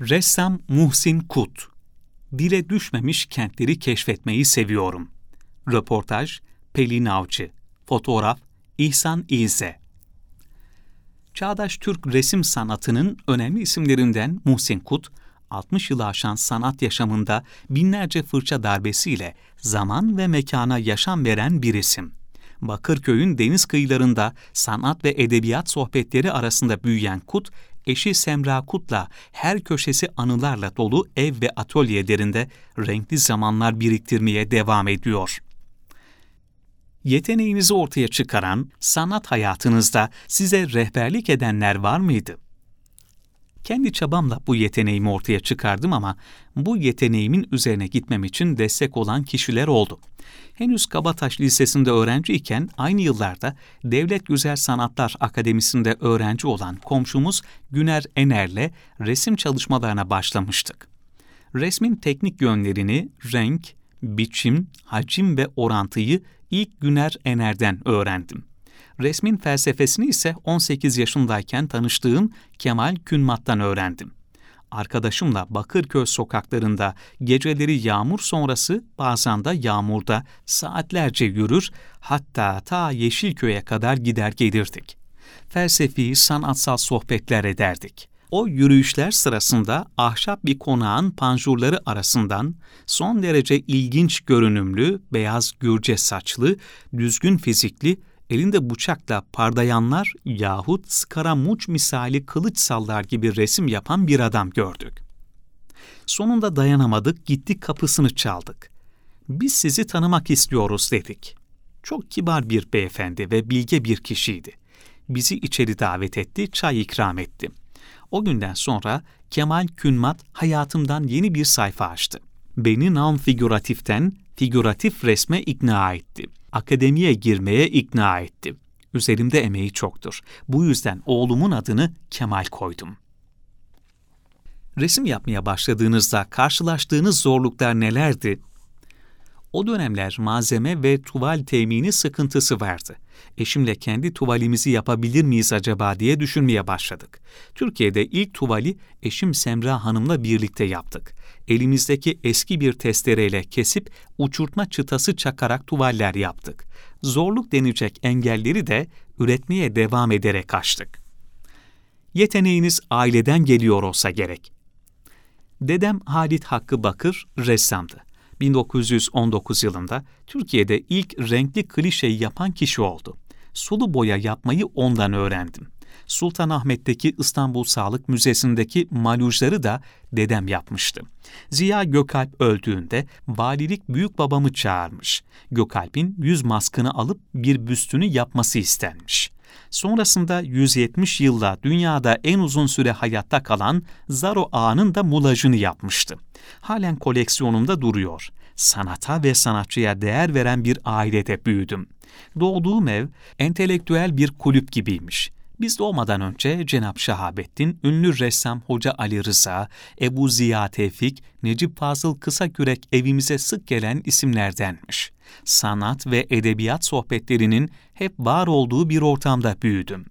Ressam Muhsin Kut Dile düşmemiş kentleri keşfetmeyi seviyorum. Röportaj Pelin Avcı Fotoğraf İhsan İze Çağdaş Türk resim sanatının önemli isimlerinden Muhsin Kut, 60 yılı aşan sanat yaşamında binlerce fırça darbesiyle zaman ve mekana yaşam veren bir isim. Bakırköy'ün deniz kıyılarında sanat ve edebiyat sohbetleri arasında büyüyen Kut, eşi Semra Kut'la her köşesi anılarla dolu ev ve atölyelerinde renkli zamanlar biriktirmeye devam ediyor. Yeteneğinizi ortaya çıkaran, sanat hayatınızda size rehberlik edenler var mıydı? Kendi çabamla bu yeteneğimi ortaya çıkardım ama bu yeteneğimin üzerine gitmem için destek olan kişiler oldu. Henüz Kabataş Lisesi'nde öğrenciyken aynı yıllarda Devlet Güzel Sanatlar Akademisi'nde öğrenci olan komşumuz Güner Ener'le resim çalışmalarına başlamıştık. Resmin teknik yönlerini, renk, biçim, hacim ve orantıyı ilk Güner Ener'den öğrendim. Resmin felsefesini ise 18 yaşındayken tanıştığım Kemal Künmat'tan öğrendim. Arkadaşımla Bakırköy sokaklarında geceleri yağmur sonrası bazen de yağmurda saatlerce yürür hatta ta Yeşilköy'e kadar gider gelirdik. Felsefi, sanatsal sohbetler ederdik. O yürüyüşler sırasında ahşap bir konağın panjurları arasından son derece ilginç görünümlü, beyaz gürce saçlı, düzgün fizikli elinde bıçakla pardayanlar yahut skaramuç misali kılıç sallar gibi resim yapan bir adam gördük. Sonunda dayanamadık, gittik kapısını çaldık. Biz sizi tanımak istiyoruz dedik. Çok kibar bir beyefendi ve bilge bir kişiydi. Bizi içeri davet etti, çay ikram etti. O günden sonra Kemal Künmat hayatımdan yeni bir sayfa açtı. Beni non-figüratiften figüratif resme ikna etti akademiye girmeye ikna etti. Üzerimde emeği çoktur. Bu yüzden oğlumun adını Kemal koydum. Resim yapmaya başladığınızda karşılaştığınız zorluklar nelerdi? O dönemler malzeme ve tuval temini sıkıntısı vardı. Eşimle kendi tuvalimizi yapabilir miyiz acaba diye düşünmeye başladık. Türkiye'de ilk tuvali eşim Semra Hanım'la birlikte yaptık. Elimizdeki eski bir testereyle kesip uçurtma çıtası çakarak tuvaller yaptık. Zorluk denecek engelleri de üretmeye devam ederek aştık. Yeteneğiniz aileden geliyor olsa gerek. Dedem Halit Hakkı Bakır ressamdı. 1919 yılında Türkiye'de ilk renkli klişeyi yapan kişi oldu. Sulu boya yapmayı ondan öğrendim. Sultanahmet'teki İstanbul Sağlık Müzesi'ndeki malujları da dedem yapmıştı. Ziya Gökalp öldüğünde valilik büyük babamı çağırmış. Gökalp'in yüz maskını alıp bir büstünü yapması istenmiş. Sonrasında 170 yılda dünyada en uzun süre hayatta kalan Zaro Ağa'nın da mulajını yapmıştı. Halen koleksiyonumda duruyor. Sanata ve sanatçıya değer veren bir ailede büyüdüm. Doğduğum ev entelektüel bir kulüp gibiymiş. Biz doğmadan önce Cenap Şahabettin, ünlü ressam Hoca Ali Rıza, Ebu Ziya Tevfik, Necip Fazıl Kısakürek evimize sık gelen isimlerdenmiş. Sanat ve edebiyat sohbetlerinin hep var olduğu bir ortamda büyüdüm.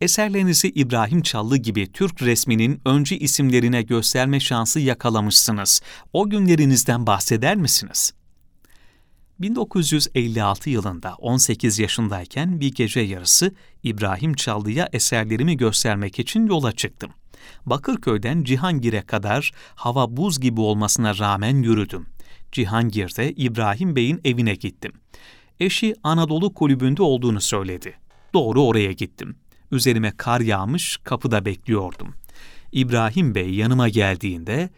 Eserlerinizi İbrahim Çallı gibi Türk resminin öncü isimlerine gösterme şansı yakalamışsınız. O günlerinizden bahseder misiniz?'' 1956 yılında 18 yaşındayken bir gece yarısı İbrahim Çaldı'ya eserlerimi göstermek için yola çıktım. Bakırköy'den Cihangir'e kadar hava buz gibi olmasına rağmen yürüdüm. Cihangir'de İbrahim Bey'in evine gittim. Eşi Anadolu Kulübü'nde olduğunu söyledi. Doğru oraya gittim. Üzerime kar yağmış, kapıda bekliyordum. İbrahim Bey yanıma geldiğinde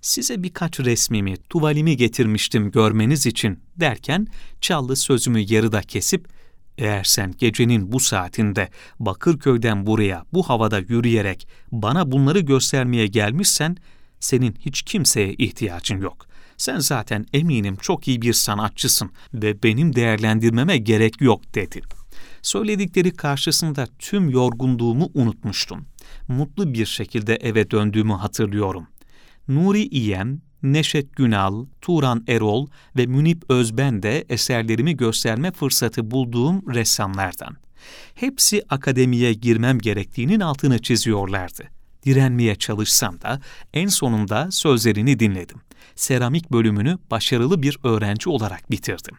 size birkaç resmimi, tuvalimi getirmiştim görmeniz için derken Çallı sözümü yarıda kesip eğer sen gecenin bu saatinde Bakırköy'den buraya bu havada yürüyerek bana bunları göstermeye gelmişsen senin hiç kimseye ihtiyacın yok. Sen zaten eminim çok iyi bir sanatçısın ve benim değerlendirmeme gerek yok dedi. Söyledikleri karşısında tüm yorgunluğumu unutmuştum. Mutlu bir şekilde eve döndüğümü hatırlıyorum. Nuri İyem, Neşet Günal, Turan Erol ve Münip Özben de eserlerimi gösterme fırsatı bulduğum ressamlardan. Hepsi akademiye girmem gerektiğinin altını çiziyorlardı. Direnmeye çalışsam da en sonunda sözlerini dinledim. Seramik bölümünü başarılı bir öğrenci olarak bitirdim.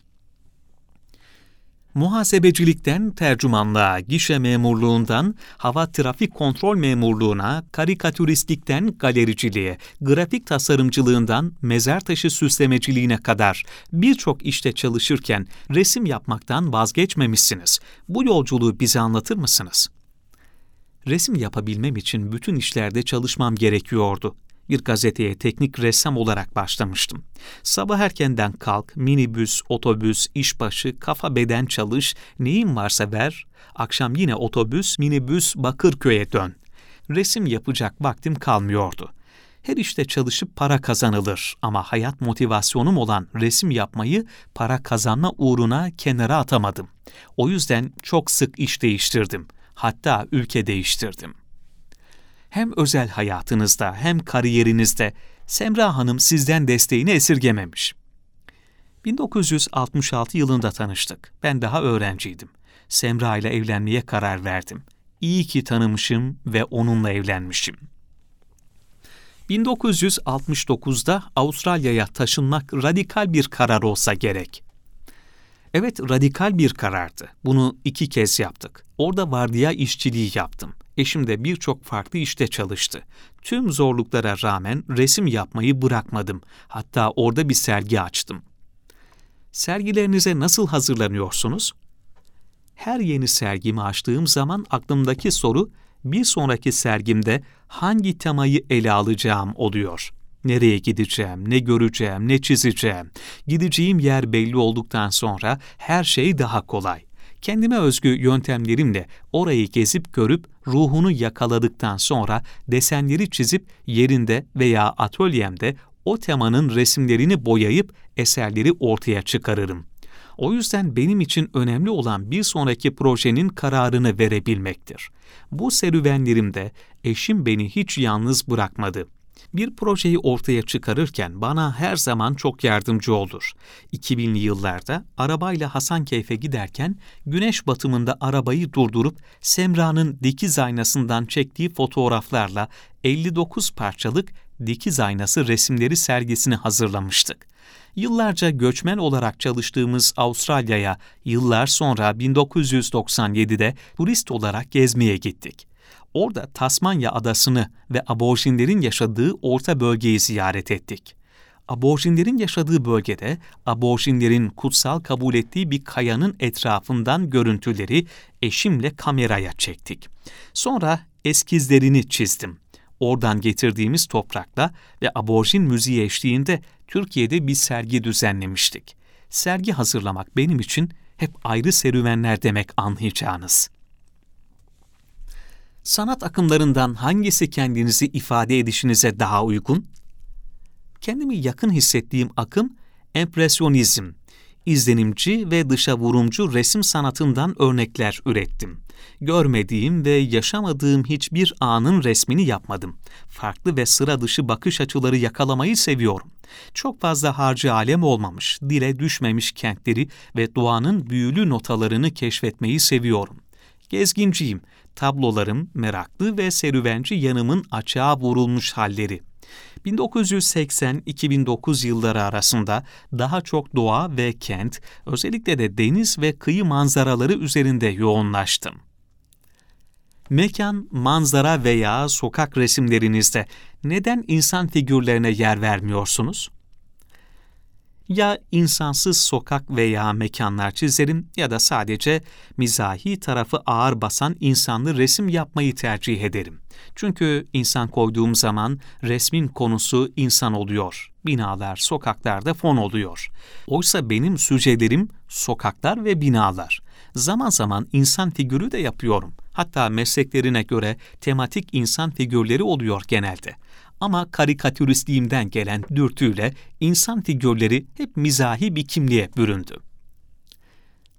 Muhasebecilikten tercümanlığa, gişe memurluğundan hava trafik kontrol memurluğuna, karikatüristlikten galericiliğe, grafik tasarımcılığından mezar taşı süslemeciliğine kadar birçok işte çalışırken resim yapmaktan vazgeçmemişsiniz. Bu yolculuğu bize anlatır mısınız? Resim yapabilmem için bütün işlerde çalışmam gerekiyordu bir gazeteye teknik ressam olarak başlamıştım. Sabah erkenden kalk, minibüs, otobüs, işbaşı, kafa beden çalış, neyin varsa ver, akşam yine otobüs, minibüs, Bakırköy'e dön. Resim yapacak vaktim kalmıyordu. Her işte çalışıp para kazanılır ama hayat motivasyonum olan resim yapmayı para kazanma uğruna kenara atamadım. O yüzden çok sık iş değiştirdim. Hatta ülke değiştirdim hem özel hayatınızda hem kariyerinizde Semra Hanım sizden desteğini esirgememiş. 1966 yılında tanıştık. Ben daha öğrenciydim. Semra ile evlenmeye karar verdim. İyi ki tanımışım ve onunla evlenmişim. 1969'da Avustralya'ya taşınmak radikal bir karar olsa gerek. Evet, radikal bir karardı. Bunu iki kez yaptık. Orada vardiya işçiliği yaptım. Eşim de birçok farklı işte çalıştı. Tüm zorluklara rağmen resim yapmayı bırakmadım. Hatta orada bir sergi açtım. Sergilerinize nasıl hazırlanıyorsunuz? Her yeni sergimi açtığım zaman aklımdaki soru bir sonraki sergimde hangi temayı ele alacağım oluyor. Nereye gideceğim, ne göreceğim, ne çizeceğim. Gideceğim yer belli olduktan sonra her şey daha kolay. Kendime özgü yöntemlerimle orayı gezip görüp ruhunu yakaladıktan sonra desenleri çizip yerinde veya atölyemde o temanın resimlerini boyayıp eserleri ortaya çıkarırım. O yüzden benim için önemli olan bir sonraki projenin kararını verebilmektir. Bu serüvenlerimde eşim beni hiç yalnız bırakmadı. Bir projeyi ortaya çıkarırken bana her zaman çok yardımcı olur. 2000'li yıllarda arabayla Hasankeyf'e giderken güneş batımında arabayı durdurup Semra'nın dikiz aynasından çektiği fotoğraflarla 59 parçalık dikiz aynası resimleri sergisini hazırlamıştık. Yıllarca göçmen olarak çalıştığımız Avustralya'ya yıllar sonra 1997'de turist olarak gezmeye gittik. Orada Tasmanya adasını ve aborjinlerin yaşadığı orta bölgeyi ziyaret ettik. Aborjinlerin yaşadığı bölgede aborjinlerin kutsal kabul ettiği bir kayanın etrafından görüntüleri eşimle kameraya çektik. Sonra eskizlerini çizdim. Oradan getirdiğimiz toprakla ve aborjin müziği eşliğinde Türkiye'de bir sergi düzenlemiştik. Sergi hazırlamak benim için hep ayrı serüvenler demek anlayacağınız. Sanat akımlarından hangisi kendinizi ifade edişinize daha uygun? Kendimi yakın hissettiğim akım empresyonizm. İzlenimci ve dışa vurumcu resim sanatından örnekler ürettim. Görmediğim ve yaşamadığım hiçbir anın resmini yapmadım. Farklı ve sıra dışı bakış açıları yakalamayı seviyorum. Çok fazla harcı alem olmamış, dile düşmemiş kentleri ve doğanın büyülü notalarını keşfetmeyi seviyorum. Gezginciyim tablolarım meraklı ve serüvenci yanımın açığa vurulmuş halleri. 1980-2009 yılları arasında daha çok doğa ve kent, özellikle de deniz ve kıyı manzaraları üzerinde yoğunlaştım. Mekan, manzara veya sokak resimlerinizde neden insan figürlerine yer vermiyorsunuz? Ya insansız sokak veya mekanlar çizerim ya da sadece mizahi tarafı ağır basan insanlı resim yapmayı tercih ederim. Çünkü insan koyduğum zaman resmin konusu insan oluyor. Binalar, sokaklarda fon oluyor. Oysa benim sücelerim sokaklar ve binalar. Zaman zaman insan figürü de yapıyorum. Hatta mesleklerine göre tematik insan figürleri oluyor genelde. Ama karikatüristliğimden gelen dürtüyle insan figürleri hep mizahi bir kimliğe büründü.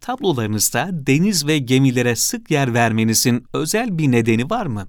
Tablolarınızda deniz ve gemilere sık yer vermenizin özel bir nedeni var mı?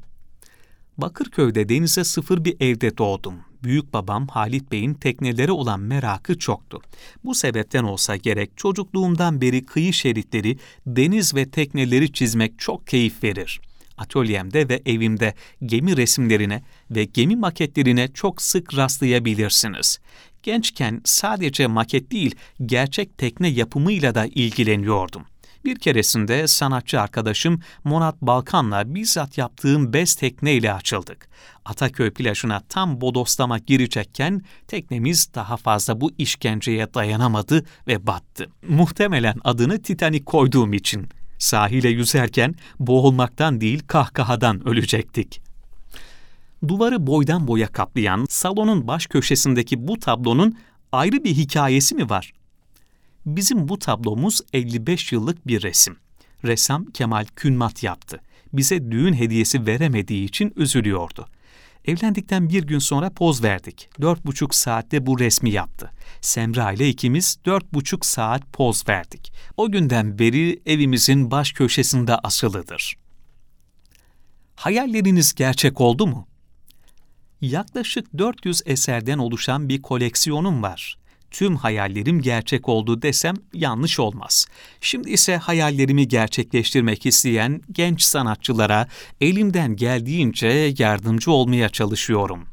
Bakırköy'de denize sıfır bir evde doğdum. Büyük babam Halit Bey'in teknelere olan merakı çoktu. Bu sebepten olsa gerek çocukluğumdan beri kıyı şeritleri, deniz ve tekneleri çizmek çok keyif verir. Atölyemde ve evimde gemi resimlerine ve gemi maketlerine çok sık rastlayabilirsiniz. Gençken sadece maket değil, gerçek tekne yapımıyla da ilgileniyordum. Bir keresinde sanatçı arkadaşım Monat Balkan'la bizzat yaptığım bez tekneyle açıldık. Ataköy plajına tam bodoslama girecekken teknemiz daha fazla bu işkenceye dayanamadı ve battı. Muhtemelen adını Titanic koyduğum için. Sahile yüzerken boğulmaktan değil kahkahadan ölecektik. Duvarı boydan boya kaplayan salonun baş köşesindeki bu tablonun ayrı bir hikayesi mi var? Bizim bu tablomuz 55 yıllık bir resim. Ressam Kemal Künmat yaptı. Bize düğün hediyesi veremediği için üzülüyordu. Evlendikten bir gün sonra poz verdik. Dört buçuk saatte bu resmi yaptı. Semra ile ikimiz dört buçuk saat poz verdik. O günden beri evimizin baş köşesinde asılıdır. Hayalleriniz gerçek oldu mu? Yaklaşık 400 eserden oluşan bir koleksiyonum var tüm hayallerim gerçek oldu desem yanlış olmaz. Şimdi ise hayallerimi gerçekleştirmek isteyen genç sanatçılara elimden geldiğince yardımcı olmaya çalışıyorum.